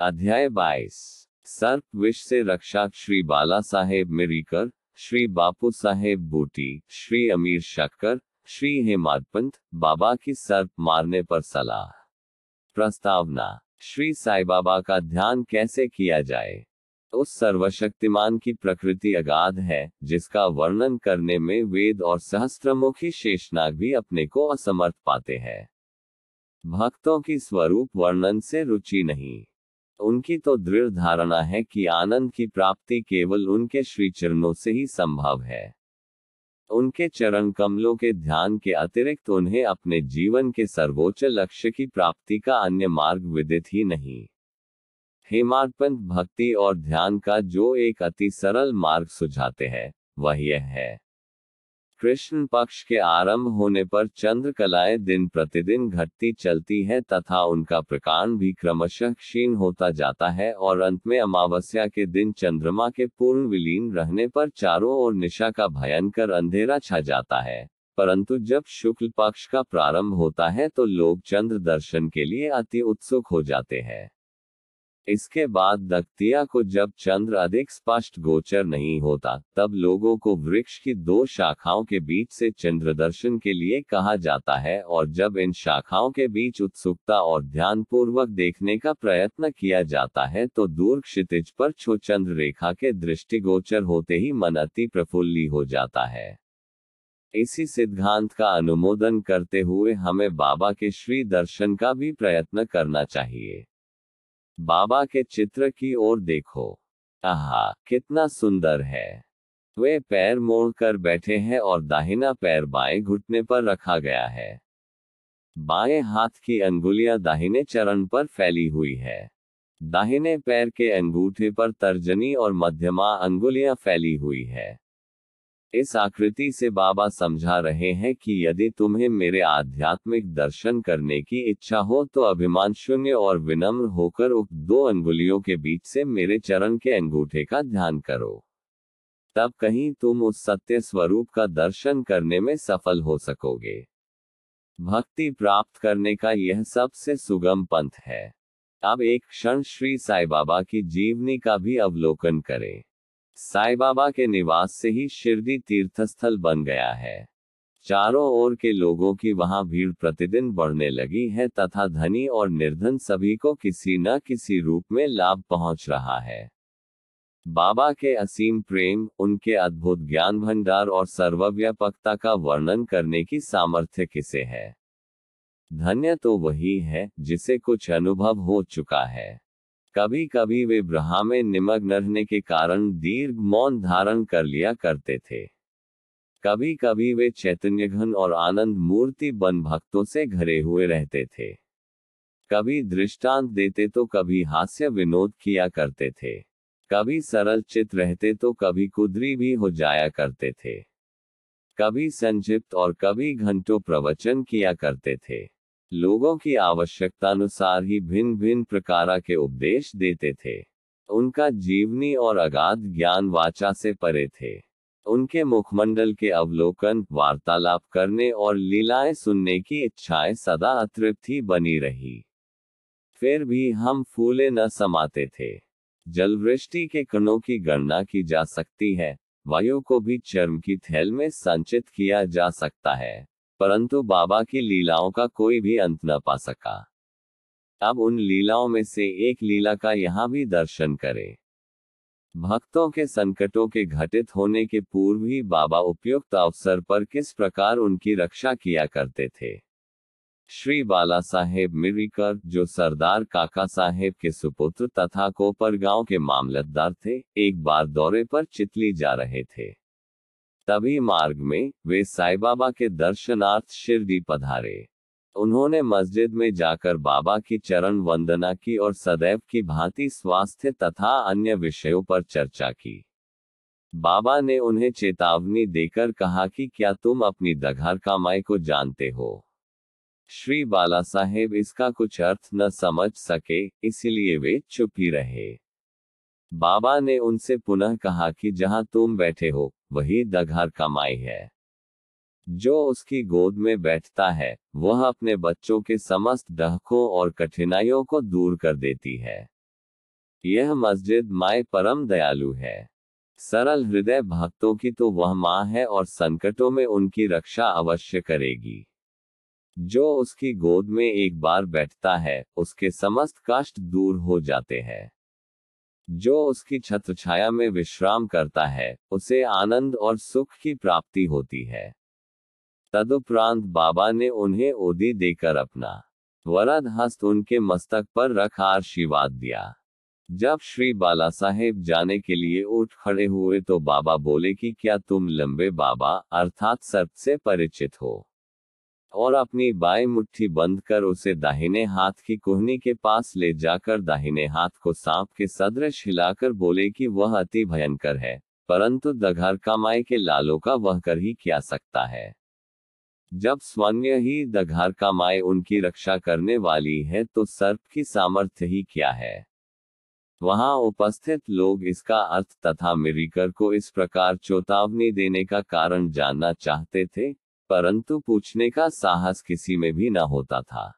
अध्याय बाईस। सर्प विष से रक्षा श्री बाला साहेब मिरीकर, श्री बापू साहेब बूटी, श्री अमीर शक्कर, श्री हेमाद पंत, बाबा की सर्प मारने पर सलाह। प्रस्तावना, श्री साई बाबा का ध्यान कैसे किया जाए? उस सर्वशक्तिमान की प्रकृति अगाध है, जिसका वर्णन करने में वेद और सहस्त्रमुखी शेषनाग भी अपने को असमर्थ पाते हैं। भक्तों की स्वरूप वर्णन से रुचि नहीं। उनकी तो दृढ़ धारणा है कि आनंद की प्राप्ति केवल उनके श्री चरणों से ही संभव है। उनके चरण कमलों के ध्यान के अतिरिक्त उन्हें अपने जीवन के सर्वोच्च लक्ष्य की प्राप्ति का अन्य मार्ग विदित ही नहीं। हेमार्पण भक्ति और ध्यान का जो एक अति सरल मार्ग सुझाते हैं, वह यह है। कृष्ण पक्ष के आरंभ होने पर चंद्र कलाएँ दिन प्रतिदिन घटती चलती है तथा उनका प्रकांड भी क्रमशः क्षीण होता जाता है और अंत में अमावस्या के दिन चंद्रमा के पूर्ण विलीन रहने पर चारों ओर निशा का भयंकर अंधेरा छा जाता है। परंतु जब शुक्ल पक्ष का प्रारंभ होता है तो लोग चंद्र दर्शन के लिए अति उत्सुक हो जाते हैं। इसके बाद दक्तिया को जब चंद्र अधिक स्पष्ट गोचर नहीं होता, तब लोगों को वृक्ष की दो शाखाओं के बीच से चंद्र दर्शन के लिए कहा जाता है और जब इन शाखाओं के बीच उत्सुकता और ध्यान पूर्वक देखने का प्रयत्न किया जाता है तो दूर क्षितिज पर छो चंद्र रेखा के दृष्टिगोचर होते ही मन अति प्रफुल्ली हो जाता है। इसी सिद्धांत का अनुमोदन करते हुए हमें बाबा के श्री दर्शन का भी प्रयत्न करना चाहिए। बाबा के चित्र की ओर देखो। आहा, कितना सुंदर है। वे पैर मोड़ कर बैठे हैं और दाहिना पैर बाएँ घुटने पर रखा गया है। बाएँ हाथ की अंगुलियाँ दाहिने चरण पर फैली हुई है। दाहिने पैर के अंगूठे पर तर्जनी और मध्यमा अंगुलियाँ फैली हुई है। इस आकृति से बाबा समझा रहे हैं कि यदि तुम्हें मेरे आध्यात्मिक दर्शन करने की इच्छा हो तो अभिमान शून्य और विनम्र होकर उक्त दो अंगुलियों के बीच से मेरे चरण के अंगूठे का ध्यान करो। तब कहीं तुम उस सत्य स्वरूप का दर्शन करने में सफल हो सकोगे। भक्ति प्राप्त करने का यह सबसे सुगम पंथ है। अब एक क्षण श्री साई बाबा की जीवनी का भी अवलोकन करें। साई बाबा के निवास से ही शिरडी तीर्थस्थल बन गया है। चारों ओर के लोगों की वहाँ भीड़ प्रतिदिन बढ़ने लगी है तथा धनी और निर्धन सभी को किसी न किसी रूप में लाभ पहुँच रहा है। बाबा के असीम प्रेम, उनके अद्भुत ज्ञान भंडार और सर्वव्यापकता का वर्णन करने की सामर्थ्य किसे है? धन्य तो वही है जिसे कुछ अनुभव हो चुका है। कभी कभी वे ब्रहा में निमग्न रहने के कारण दीर्घ मौन धारण कर लिया करते थे। कभी कभी वे चैतन्य घन और आनंद मूर्ति बन भक्तों से घरे हुए रहते थे। कभी दृष्टांत देते तो कभी हास्य विनोद किया करते थे। कभी सरल चित रहते तो कभी कुदरी भी हो जाया करते थे। कभी संक्षिप्त और कभी घंटों प्रवचन किया करते थे। लोगों की आवश्यकतानुसार ही भिन्न भिन्न प्रकार के उपदेश देते थे। उनका जीवनी और अगाध ज्ञान वाचा से परे थे। उनके मुखमंडल के अवलोकन, वार्तालाप करने और लीलाएँ सुनने की इच्छाएँ सदा अतृप्त ही बनी रही। फिर भी हम फूले न समाते थे। जलवृष्टि के कणों की गणना की जा सकती है। वायु को भी चर्म की थैल में संचित किया जा सकता है। परंतु बाबा की लीलाओं का कोई भी अंत न पा सका। अब उन लीलाओं में से एक लीला का यहाँ भी दर्शन करें। भक्तों के संकटों के घटित होने के पूर्व ही बाबा उपयुक्त अवसर पर किस प्रकार उनकी रक्षा किया करते थे। श्री बाला साहेब मिरिकर जो सरदार काका साहेब के सुपुत्र तथा कोपर गाँव के मामलतदार थे, एक बार दौरे पर चितली जा रहे थे। तभी मार्ग में वे साई बाबा के दर्शनार्थ शिरडी पधारे। उन्होंने मस्जिद में जाकर बाबा की चरण वंदना की और सदैव की भांति स्वास्थ्य तथा अन्य विषयों पर चर्चा की। बाबा ने उन्हें चेतावनी देकर कहा कि क्या तुम अपनी दघार कामाई को जानते हो? श्री बाला साहेब इसका कुछ अर्थ न समझ सके, इसलिए वे चुप ही रहे। बाबा ने उनसे पुनः कहा कि जहाँ तुम बैठे हो वही दघार कमाई है। जो उसकी गोद में बैठता है, वह अपने बच्चों के समस्त डहकों और कठिनाइयों को दूर कर देती है। यह मस्जिद माए परम दयालु है। सरल हृदय भक्तों की तो वह माँ है और संकटों में उनकी रक्षा अवश्य करेगी। जो उसकी गोद में एक बार बैठता है, उसके समस्त कष्ट दूर हो जाते हैं। जो उसकी छत्र छाया में विश्राम करता है, उसे आनंद और सुख की प्राप्ति होती है। तदुपरांत बाबा ने उन्हें ओदी देकर अपना वरद हस्त उनके मस्तक पर रख आशीर्वाद दिया। जब श्री बाला साहेब जाने के लिए उठ खड़े हुए तो बाबा बोले कि क्या तुम लंबे बाबा अर्थात सर्प से परिचित हो? और अपनी बाई मुट्ठी बंद कर उसे दाहिने हाथ की कोहनी के पास ले जाकर दाहिने हाथ को सांप के सदृश हिलाकर बोले कि वह अति भयंकर है, परंतु दघर कमाई के लालों का वह कर ही क्या सकता है। जब स्वन्य ही दघार कमाई उनकी रक्षा करने वाली है तो सर्प की सामर्थ्य ही क्या है? वहाँ उपस्थित लोग इसका अर्थ तथा मिरीकर को इस प्रकार चेतावनी देने का कारण जानना चाहते थे परंतु पूछने का साहस किसी में भी न होता था।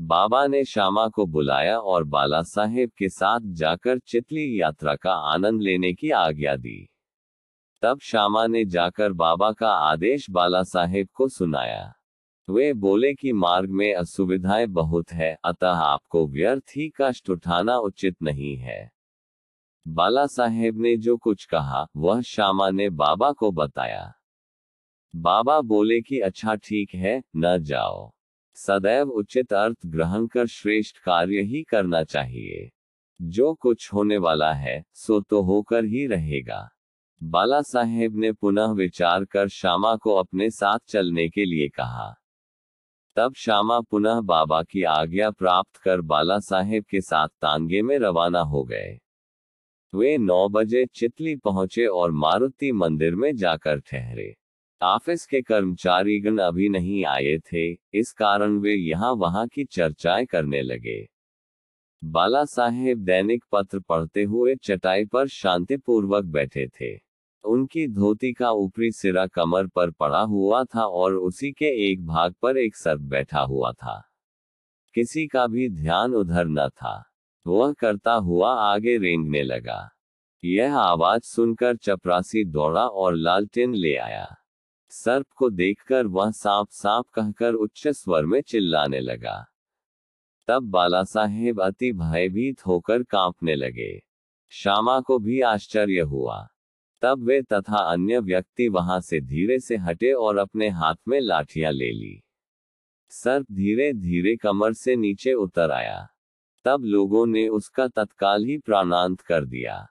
बाबा ने श्यामा को बुलाया और बाला साहेब के साथ जाकर चितली यात्रा का आनंद लेने की आज्ञा दी। तब श्यामा ने जाकर बाबा का आदेश बाला साहेब को सुनाया। वे बोले कि मार्ग में असुविधाएँ बहुत है, अतः आपको व्यर्थ ही कष्ट उठाना उचित नहीं है। बाला साहेब ने जो कुछ कहा, वह श्यामा ने बाबा को बताया। बाबा बोले कि अच्छा ठीक है, न जाओ। सदैव उचित अर्थ ग्रहण कर श्रेष्ठ कार्य ही करना चाहिए। जो कुछ होने वाला है, सो तो होकर ही रहेगा। बाला साहेब ने पुनः विचार कर श्यामा को अपने साथ चलने के लिए कहा। तब श्यामा पुनः बाबा की आज्ञा प्राप्त कर बाला साहेब के साथ तांगे में रवाना हो गए। वे नौ बजे चितली पहुँचे और मारुति मंदिर में जाकर ठहरे। ऑफ़िस के कर्मचारीगण अभी नहीं आए थे, इस कारण वे यहाँ वहाँ की चर्चाएँ करने लगे। बाला साहेब दैनिक पत्र पढ़ते हुए चटाई पर शांतिपूर्वक बैठे थे। उनकी धोती का ऊपरी सिरा कमर पर पड़ा हुआ था और उसी के एक भाग पर एक सर्प बैठा हुआ था। किसी का भी ध्यान उधर न था। वह करता हुआ आगे रेंगने लगा। यह आवाज़ सुनकर चपरासी दौड़ा और लालटेन ले आया। सर्प को देखकर वह सांप सांप कहकर उच्च स्वर में चिल्लाने लगा। तब बाला साहेब अति भयभीत होकर कांपने लगे। श्यामा को भी आश्चर्य हुआ। तब वे तथा अन्य व्यक्ति वहाँ से धीरे से हटे और अपने हाथ में लाठियाँ ले ली। सर्प धीरे धीरे कमर से नीचे उतर आया। तब लोगों ने उसका तत्काल ही प्राणांत कर दिया।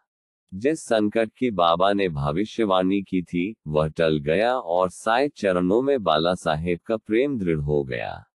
जिस संकट की बाबा ने भविष्यवाणी की थी, वह टल गया और साय चरणों में बाला साहेब का प्रेम दृढ़ हो गया।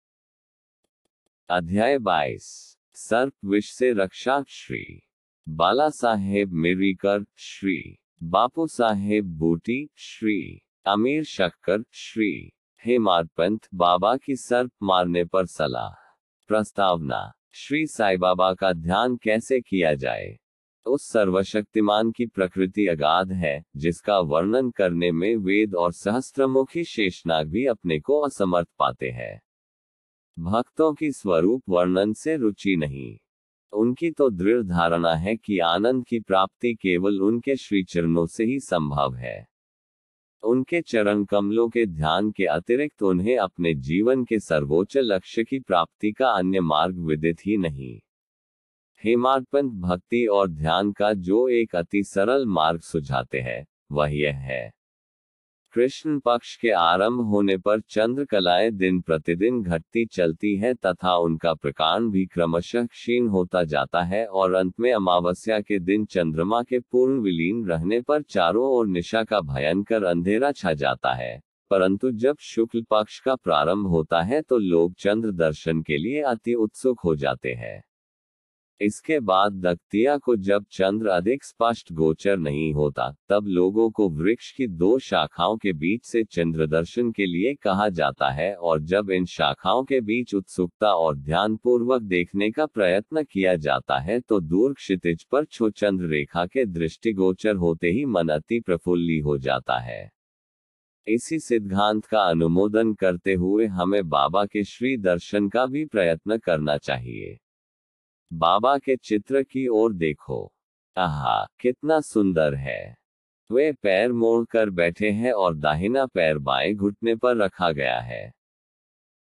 अध्याय 22 सर्प विष से रक्षा श्री। बाला साहेब मिरीकर श्री। बापू साहेब बूटी श्री। अमीर शक्कर श्री। हेमाद बाबा की सर्प मारने पर सलाह। प्रस्तावना। श्री साई बाबा का ध्यान कैसे किया जाए? उस सर्वशक्तिमान की प्रकृति अगाध है, जिसका वर्णन करने में वेद और सहस्त्रमुखी शेषनाग भी अपने को असमर्थ पाते हैं। भक्तों की स्वरूप वर्णन से रुचि नहीं। उनकी तो दृढ़ धारणा है कि आनंद की प्राप्ति केवल उनके श्री चरणों से ही संभव है। उनके चरण कमलों के ध्यान के अतिरिक्त उन्हें अपने जीवन के सर्वोच्च लक्ष्य की प्राप्ति का अन्य मार्ग विदित ही नहीं। हेमाडपंत भक्ति और ध्यान का जो एक अति सरल मार्ग सुझाते हैं, वह यह है। कृष्ण पक्ष के आरंभ होने पर चंद्र कलाएँ दिन प्रतिदिन घटती चलती है तथा उनका प्रकांड भी क्रमशः क्षीण होता जाता है और अंत में अमावस्या के दिन चंद्रमा के पूर्ण विलीन रहने पर चारों ओर निशा का भयंकर अंधेरा छा जाता है। परंतु जब शुक्ल पक्ष का प्रारंभ होता है तो लोग चंद्र दर्शन के लिए अति उत्सुक हो जाते हैं। इसके बाद दक्तिया को जब चंद्र अधिक स्पष्ट गोचर नहीं होता, तब लोगों को वृक्ष की दो शाखाओं के बीच से चंद्र दर्शन के लिए कहा जाता है और जब इन शाखाओं के बीच उत्सुकता और ध्यान पूर्वक देखने का प्रयत्न किया जाता है तो दूर क्षितिज पर छो चंद्र रेखा के दृष्टिगोचर होते ही मन अति प्रफुल्ली हो जाता है। इसी सिद्धांत का अनुमोदन करते हुए हमें बाबा के श्री दर्शन का भी प्रयत्न करना चाहिए। बाबा के चित्र की ओर देखो। आहा, कितना सुंदर है। वे पैर मोड़ कर बैठे हैं और दाहिना पैर बाएँ घुटने पर रखा गया है।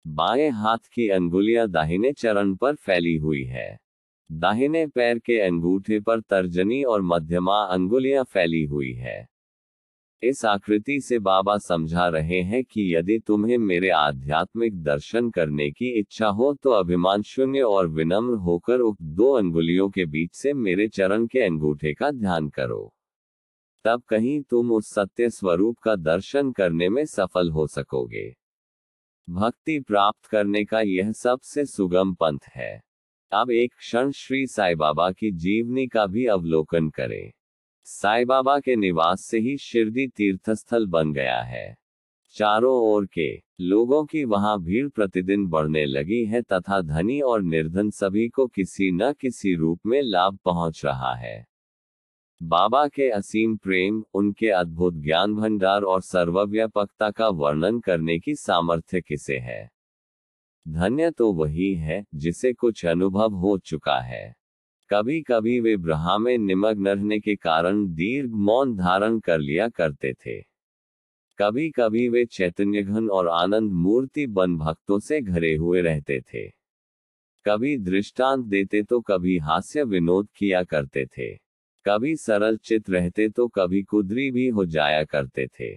बाएँ हाथ की अंगुलियाँ दाहिने चरण पर फैली हुई है। दाहिने पैर के अंगूठे पर तर्जनी और मध्यमा अंगुलियाँ फैली हुई है। इस आकृति से बाबा समझा रहे हैं कि यदि तुम्हें मेरे आध्यात्मिक दर्शन करने की इच्छा हो तो अभिमान शून्य और विनम्र होकर उक्त दो अंगुलियों के बीच से मेरे चरण के अंगूठे का ध्यान करो। तब कहीं तुम उस सत्य स्वरूप का दर्शन करने में सफल हो सकोगे। भक्ति प्राप्त करने का यह सबसे सुगम पंथ है। अब एक क्षण श्री साई बाबा की जीवनी का भी अवलोकन करें। साई बाबा के निवास से ही शिरडी तीर्थस्थल बन गया है। चारों ओर के लोगों की वहाँ भीड़ प्रतिदिन बढ़ने लगी है तथा धनी और निर्धन सभी को किसी न किसी रूप में लाभ पहुँच रहा है। बाबा के असीम प्रेम, उनके अद्भुत ज्ञान भंडार और सर्वव्यापकता का वर्णन करने की सामर्थ्य किसे है? धन्य तो वही है जिसे कुछ अनुभव हो चुका है। कभी कभी वे ब्रहा में निमग्न रहने के कारण दीर्घ मौन धारण कर लिया करते थे। कभी कभी वे चैतन्य घन और आनंद मूर्ति बन भक्तों से घरे हुए रहते थे। कभी दृष्टांत देते तो कभी हास्य विनोद किया करते थे। कभी सरल चित रहते तो कभी कुदरी भी हो जाया करते थे।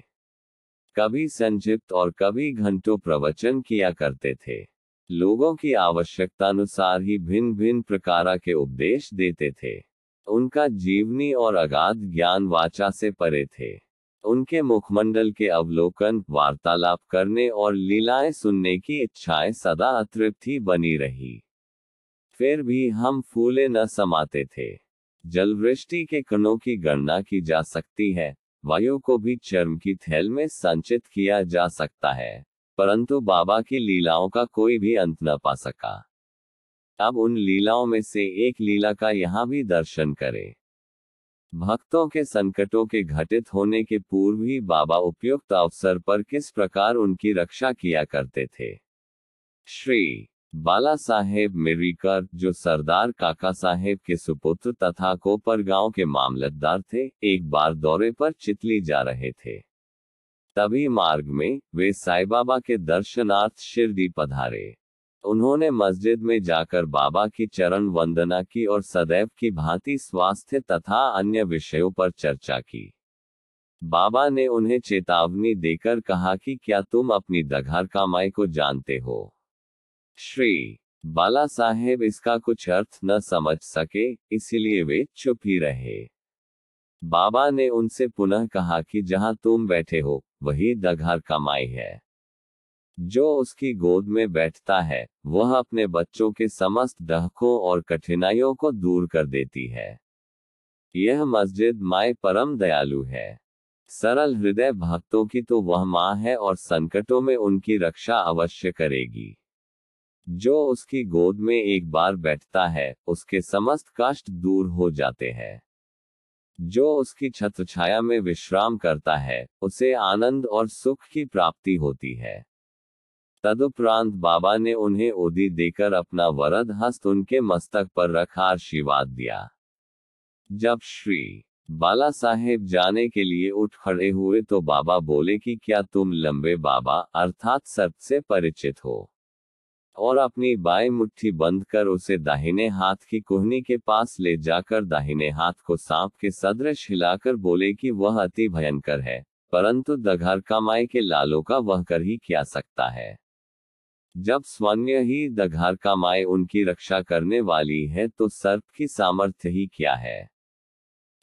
कभी संक्षिप्त और कभी घंटों प्रवचन किया करते थे। लोगों की आवश्यकता अनुसार ही भिन्न भिन्न प्रकार के उपदेश देते थे। उनका जीवनी और अगाध ज्ञान वाचा से परे थे। उनके मुखमंडल के अवलोकन, वार्तालाप करने और लीलाएँ सुनने की इच्छाएँ सदा अतृप्ति बनी रही। फिर भी हम फूले न समाते थे। जलवृष्टि के कणों की गणना की जा सकती है। वायु को भी चर्म की थैल में संचित किया जा सकता है। परंतु बाबा की लीलाओं का कोई भी अंत न पा सका। अब उन लीलाओं में से एक लीला का यहाँ भी दर्शन करें। भक्तों के संकटों के घटित होने के पूर्व ही बाबा उपयुक्त अवसर पर किस प्रकार उनकी रक्षा किया करते थे। श्री बाला साहेब मिरीकर जो सरदार काका साहेब के सुपुत्र तथा कोपर गाँव के मामलतदार थे, एक बार दौरे पर चितली जा रहे थे। तभी मार्ग में वे साई बाबा के दर्शनार्थ शिरडी पधारे। उन्होंने मस्जिद में जाकर बाबा की चरण वंदना की और सदैव की भांति स्वास्थ्य तथा अन्य विषयों पर चर्चा की। बाबा ने उन्हें चेतावनी देकर कहा कि क्या तुम अपनी दघार कामाई को जानते हो? श्री बाला साहेब इसका कुछ अर्थ न समझ सके, इसलिए वे चुप ही रहे। बाबा ने उनसे पुनः कहा कि जहाँ तुम बैठे हो वही दघार कमाई है। जो उसकी गोद में बैठता है, वह अपने बच्चों के समस्त डहकों और कठिनाइयों को दूर कर देती है। यह मस्जिद माए परम दयालु है। सरल हृदय भक्तों की तो वह माँ है और संकटों में उनकी रक्षा अवश्य करेगी। जो उसकी गोद में एक बार बैठता है, उसके समस्त कष्ट दूर हो जाते हैं। जो उसकी छत्र छाया में विश्राम करता है, उसे आनंद और सुख की प्राप्ति होती है। तदुपरांत बाबा ने उन्हें ओदी देकर अपना वरद हस्त उनके मस्तक पर रखा आशीर्वाद दिया। जब श्री बाला साहेब जाने के लिए उठ खड़े हुए तो बाबा बोले कि क्या तुम लंबे बाबा अर्थात सर्प से परिचित हो? और अपनी बाएँ मुट्ठी बंद कर उसे दाहिने हाथ की कोहनी के पास ले जाकर दाहिने हाथ को सांप के सदृश हिलाकर बोले कि वह अति भयंकर है, परंतु दघर कमाई के लालों का वह कर ही क्या सकता है। जब स्वन्य ही दघार का माए उनकी रक्षा करने वाली है तो सर्प की सामर्थ्य ही क्या है?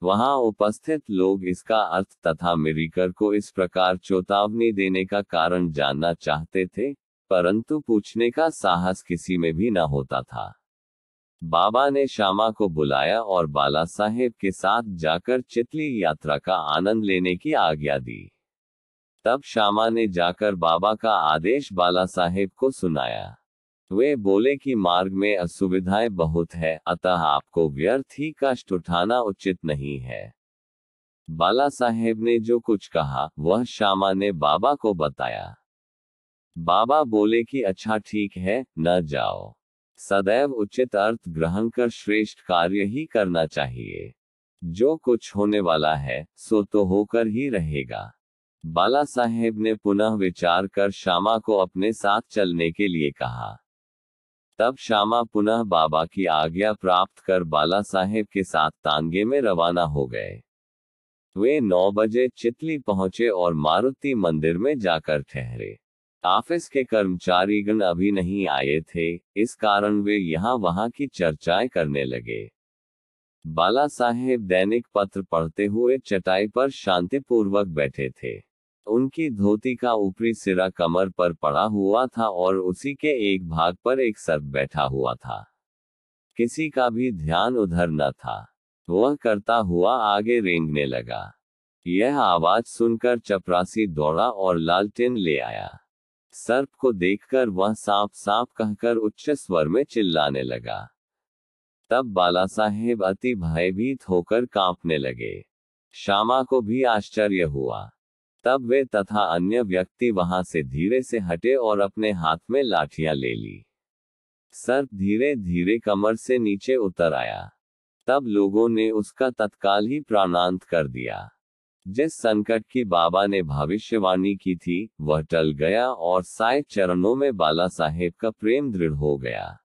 वहाँ उपस्थित लोग इसका अर्थ तथा मिरीकर को इस प्रकार चेतावनी देने का कारण जानना चाहते थे परंतु पूछने का साहस किसी में भी न होता था। बाबा ने श्यामा को बुलाया और बाला साहेब के साथ जाकर चितली यात्रा का आनंद लेने की आज्ञा दी। तब श्यामा ने जाकर बाबा का आदेश बाला साहेब को सुनाया। वे बोले कि मार्ग में असुविधाएँ बहुत है, अतः आपको व्यर्थ ही कष्ट उठाना उचित नहीं है। बाला साहेब ने जो कुछ कहा, वह श्यामा ने बाबा को बताया। बाबा बोले कि अच्छा ठीक है, न जाओ। सदैव उचित अर्थ ग्रहण कर श्रेष्ठ कार्य ही करना चाहिए। जो कुछ होने वाला है, सो तो होकर ही रहेगा। बाला साहेब ने पुनः विचार कर श्यामा को अपने साथ चलने के लिए कहा। तब श्यामा पुनः बाबा की आज्ञा प्राप्त कर बाला साहेब के साथ तांगे में रवाना हो गए। वे नौ बजे चितली पहुँचे और मारुति मंदिर में जाकर ठहरे। ऑफ़िस के कर्मचारीगण अभी नहीं आए थे, इस कारण वे यहाँ वहाँ की चर्चाएँ करने लगे। बाला साहेब दैनिक पत्र पढ़ते हुए चटाई पर शांतिपूर्वक बैठे थे। उनकी धोती का ऊपरी सिरा कमर पर पड़ा हुआ था और उसी के एक भाग पर एक सर्प बैठा हुआ था। किसी का भी ध्यान उधर न था। वह करता हुआ आगे रेंगने लगा। यह आवाज़ सुनकर चपरासी दौड़ा और लालटेन ले आया। सर्प को देखकर वह सांप सांप कहकर उच्च स्वर में चिल्लाने लगा। तब बाला साहेब अति भयभीत होकर कांपने लगे। श्यामा को भी आश्चर्य हुआ। तब वे तथा अन्य व्यक्ति वहाँ से धीरे से हटे और अपने हाथ में लाठियाँ ले ली। सर्प धीरे धीरे कमर से नीचे उतर आया। तब लोगों ने उसका तत्काल ही प्राणांत कर दिया। जिस संकट की बाबा ने भविष्यवाणी की थी, वह टल गया और साय चरणों में बाला साहेब का प्रेम दृढ़ हो गया।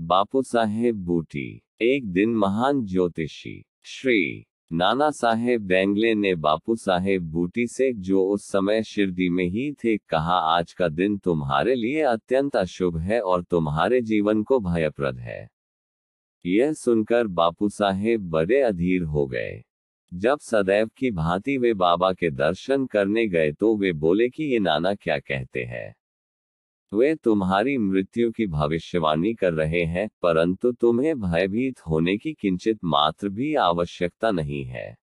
बापू साहेब बूटी, एक दिन महान ज्योतिषी, श्री नाना साहेब बेंगले ने बापू साहेब बूटी से जो उस समय शिरडी में ही थे, कहा, आज का दिन तुम्हारे लिए अत्यंत अशुभ है और तुम्हारे जीवन को भयप्रद है यह सुनकर बापू साहेब बड़े अधीर हो गए। जब सदैव की भांति वे बाबा के दर्शन करने गए तो वे बोले कि ये नाना क्या कहते हैं? वे तुम्हारी मृत्यु की भविष्यवाणी कर रहे हैं, परंतु तुम्हें भयभीत होने की किंचित मात्र भी आवश्यकता नहीं है।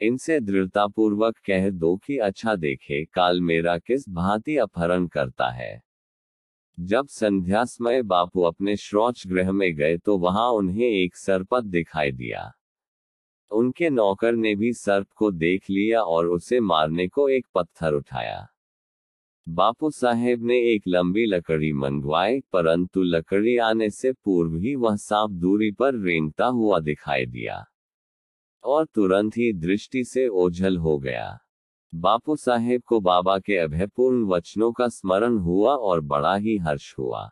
इनसे दृढ़तापूर्वक कह दो कि अच्छा देखे, काल मेरा किस भांति अपहरण करता है। जब संध्या समय बापू अपने श्रोच गृह में गए तो वहाँ उन्हें एक सरपत दिखाई दिया। उनके नौकर ने भी सर्प को देख लिया और उसे मारने को एक पत्थर उठाया। बापू साहेब ने एक लंबी लकड़ी मंगवाई, परंतु लकड़ी आने से पूर्व ही वह सांप दूरी पर रेंगता हुआ दिखाई दिया। और तुरंत ही दृष्टि से ओझल हो गया। बापू साहेब को बाबा के अभयपूर्ण वचनों का स्मरण हुआ और बड़ा ही हर्ष हुआ।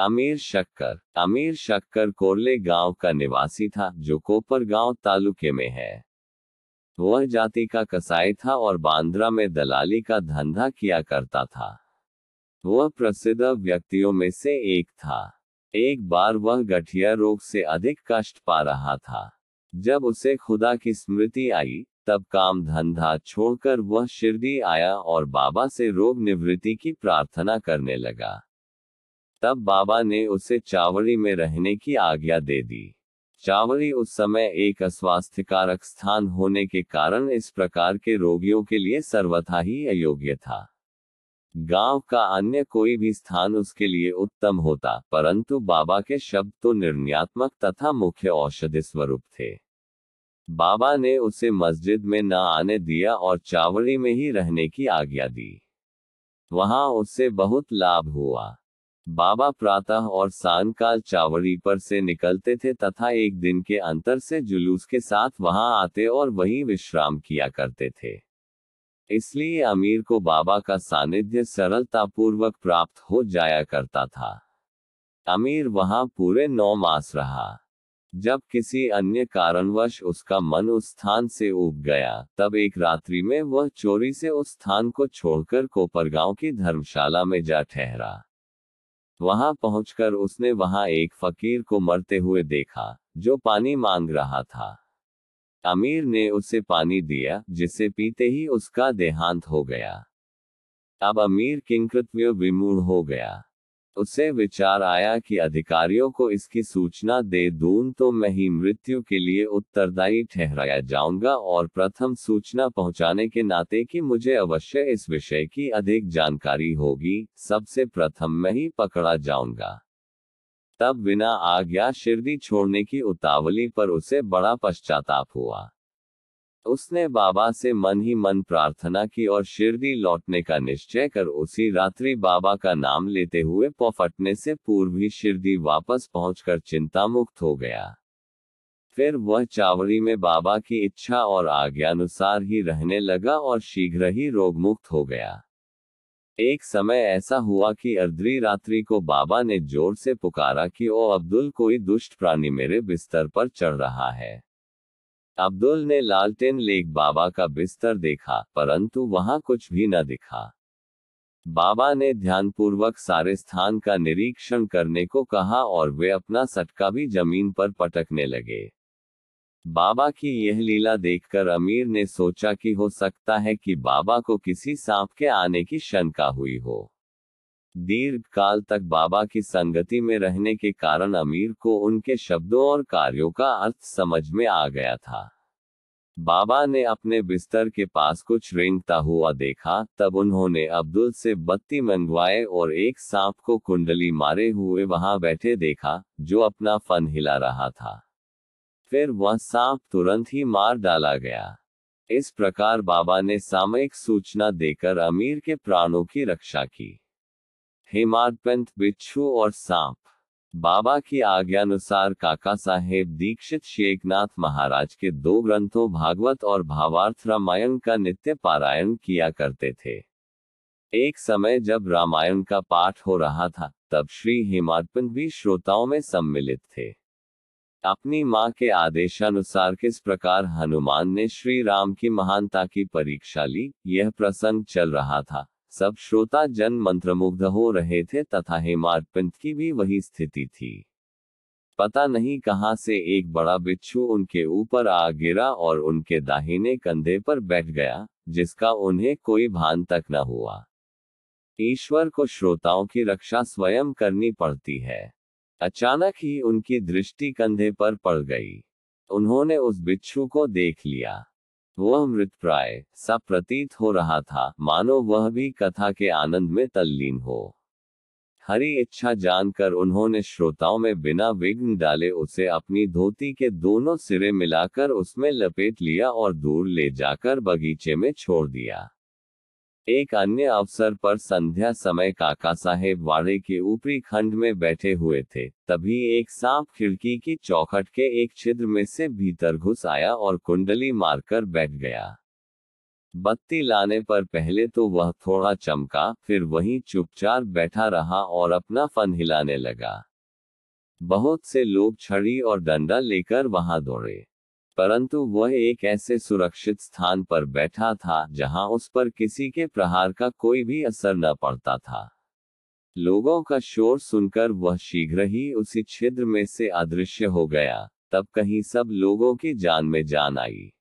अमीर शक्कर। अमीर शक्कर कोरले गाँव का निवासी था, जो कोपर गाँव तालुके में है। वह जाति का कसाई था और बांद्रा में दलाली का धंधा किया करता था। वह प्रसिद्ध व्यक्तियों में से एक था। एक बार वह गठिया रोग से अधिक कष्ट पा रहा था। जब उसे खुदा की स्मृति आई, तब काम धंधा छोड़कर वह शिरडी आया और बाबा से रोग निवृत्ति की प्रार्थना करने लगा। तब बाबा ने उसे चावड़ी में रहने की आज्ञा दे दी। चावड़ी उस समय एक अस्वास्थ्यकारक स्थान होने के कारण इस प्रकार के रोगियों के लिए सर्वथा ही अयोग्य था। गाँव का अन्य कोई भी स्थान उसके लिए उत्तम होता, परंतु बाबा के शब्द तो निर्णयात्मक तथा मुख्य औषधि स्वरूप थे। बाबा ने उसे मस्जिद में न आने दिया और चावड़ी में ही रहने की आज्ञा दी। वहाँ उससे बहुत लाभ हुआ। बाबा प्रातः और सांकाल चावड़ी पर से निकलते थे तथा एक दिन के अंतर से जुलूस के साथ वहाँ आते और वहीं विश्राम किया करते थे। इसलिए अमीर को बाबा का सानिध्य सरलतापूर्वक प्राप्त हो जाया करता था। अमीर वहाँ पूरे नौ मास रहा। जब किसी अन्य कारणवश उसका मन उस स्थान से उब गया, तब एक रात्रि में वह चोरी से उस स्थान को छोड़कर कोपरगांव की धर्मशाला में जा ठहरा। वहाँ पहुंचकर उसने वहाँ एक फकीर को मरते हुए देखा, जो पानी मांग रहा था। अमीर ने उसे पानी दिया, जिसे पीते ही उसका देहांत हो गया। अब अमीर किंकृत्य विमूढ़ हो गया। उसे विचार आया कि अधिकारियों को इसकी सूचना दे दूँ तो मैं ही मृत्यु के लिए उत्तरदायी ठहराया जाऊँगा और प्रथम सूचना पहुँचाने के नाते कि मुझे अवश्य इस विषय की अधिक जानकारी होगी, सबसे प्रथम मैं ही पकड़ा जाऊँगा। तब बिना आज्ञा शिरडी छोड़ने की उतावली पर उसे बड़ा पश्चाताप हुआ। उसने बाबा से मन ही मन प्रार्थना की और शिरडी लौटने का निश्चय कर उसी रात्रि बाबा का नाम लेते हुए पौफटने से पूर्व ही शिरडी वापस पहुंचकर चिंता मुक्त हो गया। फिर वह चावड़ी में बाबा की इच्छा और आज्ञानुसार ही रहने लगा और शीघ्र ही रोग मुक्त हो गया। एक समय ऐसा हुआ कि अर्धरी रात्रि को बाबा ने ज़ोर से पुकारा कि, ओ अब्दुल, कोई दुष्ट प्राणी मेरे बिस्तर पर चढ़ रहा है। अब्दुल ने लालटेन लेक बाबा का बिस्तर देखा, परंतु वहाँ कुछ भी न दिखा। बाबा ने ध्यानपूर्वक सारे स्थान का निरीक्षण करने को कहा और वे अपना सटका भी ज़मीन पर पटकने लगे। बाबा की यह लीला देखकर अमीर ने सोचा कि हो सकता है कि बाबा को किसी सांप के आने की शंका हुई हो। दीर्घ काल तक बाबा की संगति में रहने के कारण अमीर को उनके शब्दों और कार्यों का अर्थ समझ में आ गया था। बाबा ने अपने बिस्तर के पास कुछ रेंगता हुआ देखा, तब उन्होंने अब्दुल से बत्ती मंगवाए और एक सांप को कुंडली मारे हुए वहाँ बैठे देखा, जो अपना फन हिला रहा था। फिर वह सांप तुरंत ही मार डाला गया। इस प्रकार बाबा ने सामयिक सूचना देकर अमीर के प्राणों की रक्षा की। हेमाडपंथ बिच्छू और सांप। बाबा की आज्ञानुसार काका साहेब दीक्षित शेखनाथ महाराज के दो ग्रंथों भागवत और भावार्थ रामायण का नित्य पारायण किया करते थे। एक समय जब रामायण का पाठ हो रहा था, तब श्री हेमाडपंथ भी श्रोताओं में सम्मिलित थे। अपनी माँ के आदेशानुसार किस प्रकार हनुमान ने श्री राम की महानता की परीक्षा ली, यह प्रसंग चल रहा था। सब श्रोता जन मंत्रमुग्ध हो रहे थे तथा हेमाड पंत की भी वही स्थिति थी। पता नहीं कहाँ से एक बड़ा बिच्छू उनके ऊपर आ गिरा और उनके दाहिने कंधे पर बैठ गया, जिसका उन्हें कोई भान तक न हुआ। ईश्वर को श्रोताओं की रक्षा स्वयं करनी पड़ती है। अचानक ही उनकी दृष्टि कंधे पर पड़ गई। उन्होंने उस बिच्छू को देख लिया। वह मृत प्राय सा प्रतीत हो रहा था। मानो वह भी कथा के आनंद में तल्लीन हो। हरी इच्छा जानकर उन्होंने श्रोताओं में बिना विघ्न डाले उसे अपनी धोती के दोनों सिरे मिलाकर उसमें लपेट लिया और दूर ले जाकर बगीचे में छोड़ दिया। एक अन्य अवसर पर संध्या समय काका साहेब वाड़े के ऊपरी खंड में बैठे हुए थे। तभी एक सांप खिड़की की चौखट के एक छिद्र में से भीतर घुस आया और कुंडली मारकर बैठ गया। बत्ती लाने पर पहले तो वह थोड़ा चमका, फिर वहीं चुपचाप बैठा रहा और अपना फन हिलाने लगा। बहुत से लोग छड़ी और डंडा लेकर वहाँ दौड़े। परंतु वह एक ऐसे सुरक्षित स्थान पर बैठा था, जहाँ उस पर किसी के प्रहार का कोई भी असर न पड़ता था। लोगों का शोर सुनकर वह शीघ्र ही उसी छिद्र में से अदृश्य हो गया, तब कहीं सब लोगों की जान में जान आई।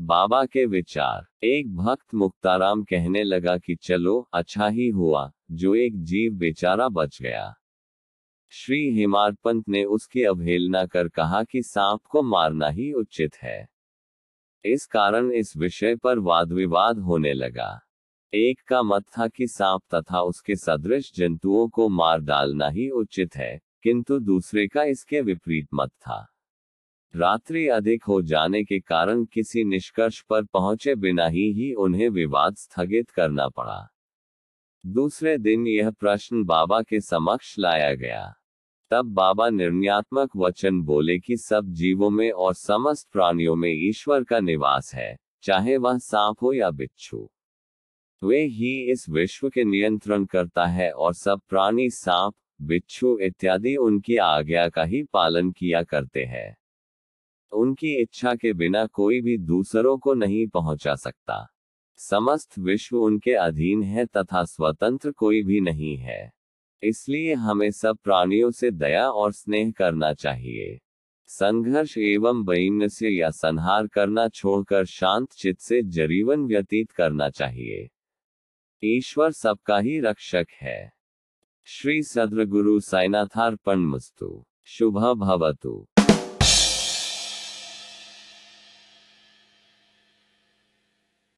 बाबा के विचार। एक भक्त मुक्ताराम कहने लगा कि चलो अच्छा ही हुआ, जो एक जीव बेचारा बच गया। श्री हेमाडपंत ने उसकी अवहेलना कर कहा कि सांप को मारना ही उचित है। इस कारण इस विषय पर वाद विवाद होने लगा। एक का मत था कि सांप तथा उसके सदृश जंतुओं को मार डालना ही उचित है, किंतु दूसरे का इसके विपरीत मत था। रात्रि अधिक हो जाने के कारण किसी निष्कर्ष पर पहुँचे बिना ही ही उन्हें विवाद स्थगित करना पड़ा। दूसरे दिन यह प्रश्न बाबा के समक्ष लाया गया। तब बाबा निर्णयात्मक वचन बोले कि सब जीवों में और समस्त प्राणियों में ईश्वर का निवास है, चाहे वह सांप हो या बिच्छू। वे ही इस विश्व के नियंत्रण करता है और सब प्राणी सांप, बिच्छू इत्यादि उनकी आज्ञा का ही पालन किया करते हैं। उनकी इच्छा के बिना कोई भी दूसरों को नहीं पहुँचा सकता। समस्त विश्व उनके अधीन है तथा स्वतंत्र कोई भी नहीं है। इसलिए हमें सब प्राणियों से दया और स्नेह करना चाहिए। संघर्ष एवं वैमनस्य या संहार करना छोड़कर शांत चित से जरीवन व्यतीत करना चाहिए। ईश्वर सबका ही रक्षक है। श्री सद्र गुरु साइनाथार्पण मुस्तु। शुभ भवतु।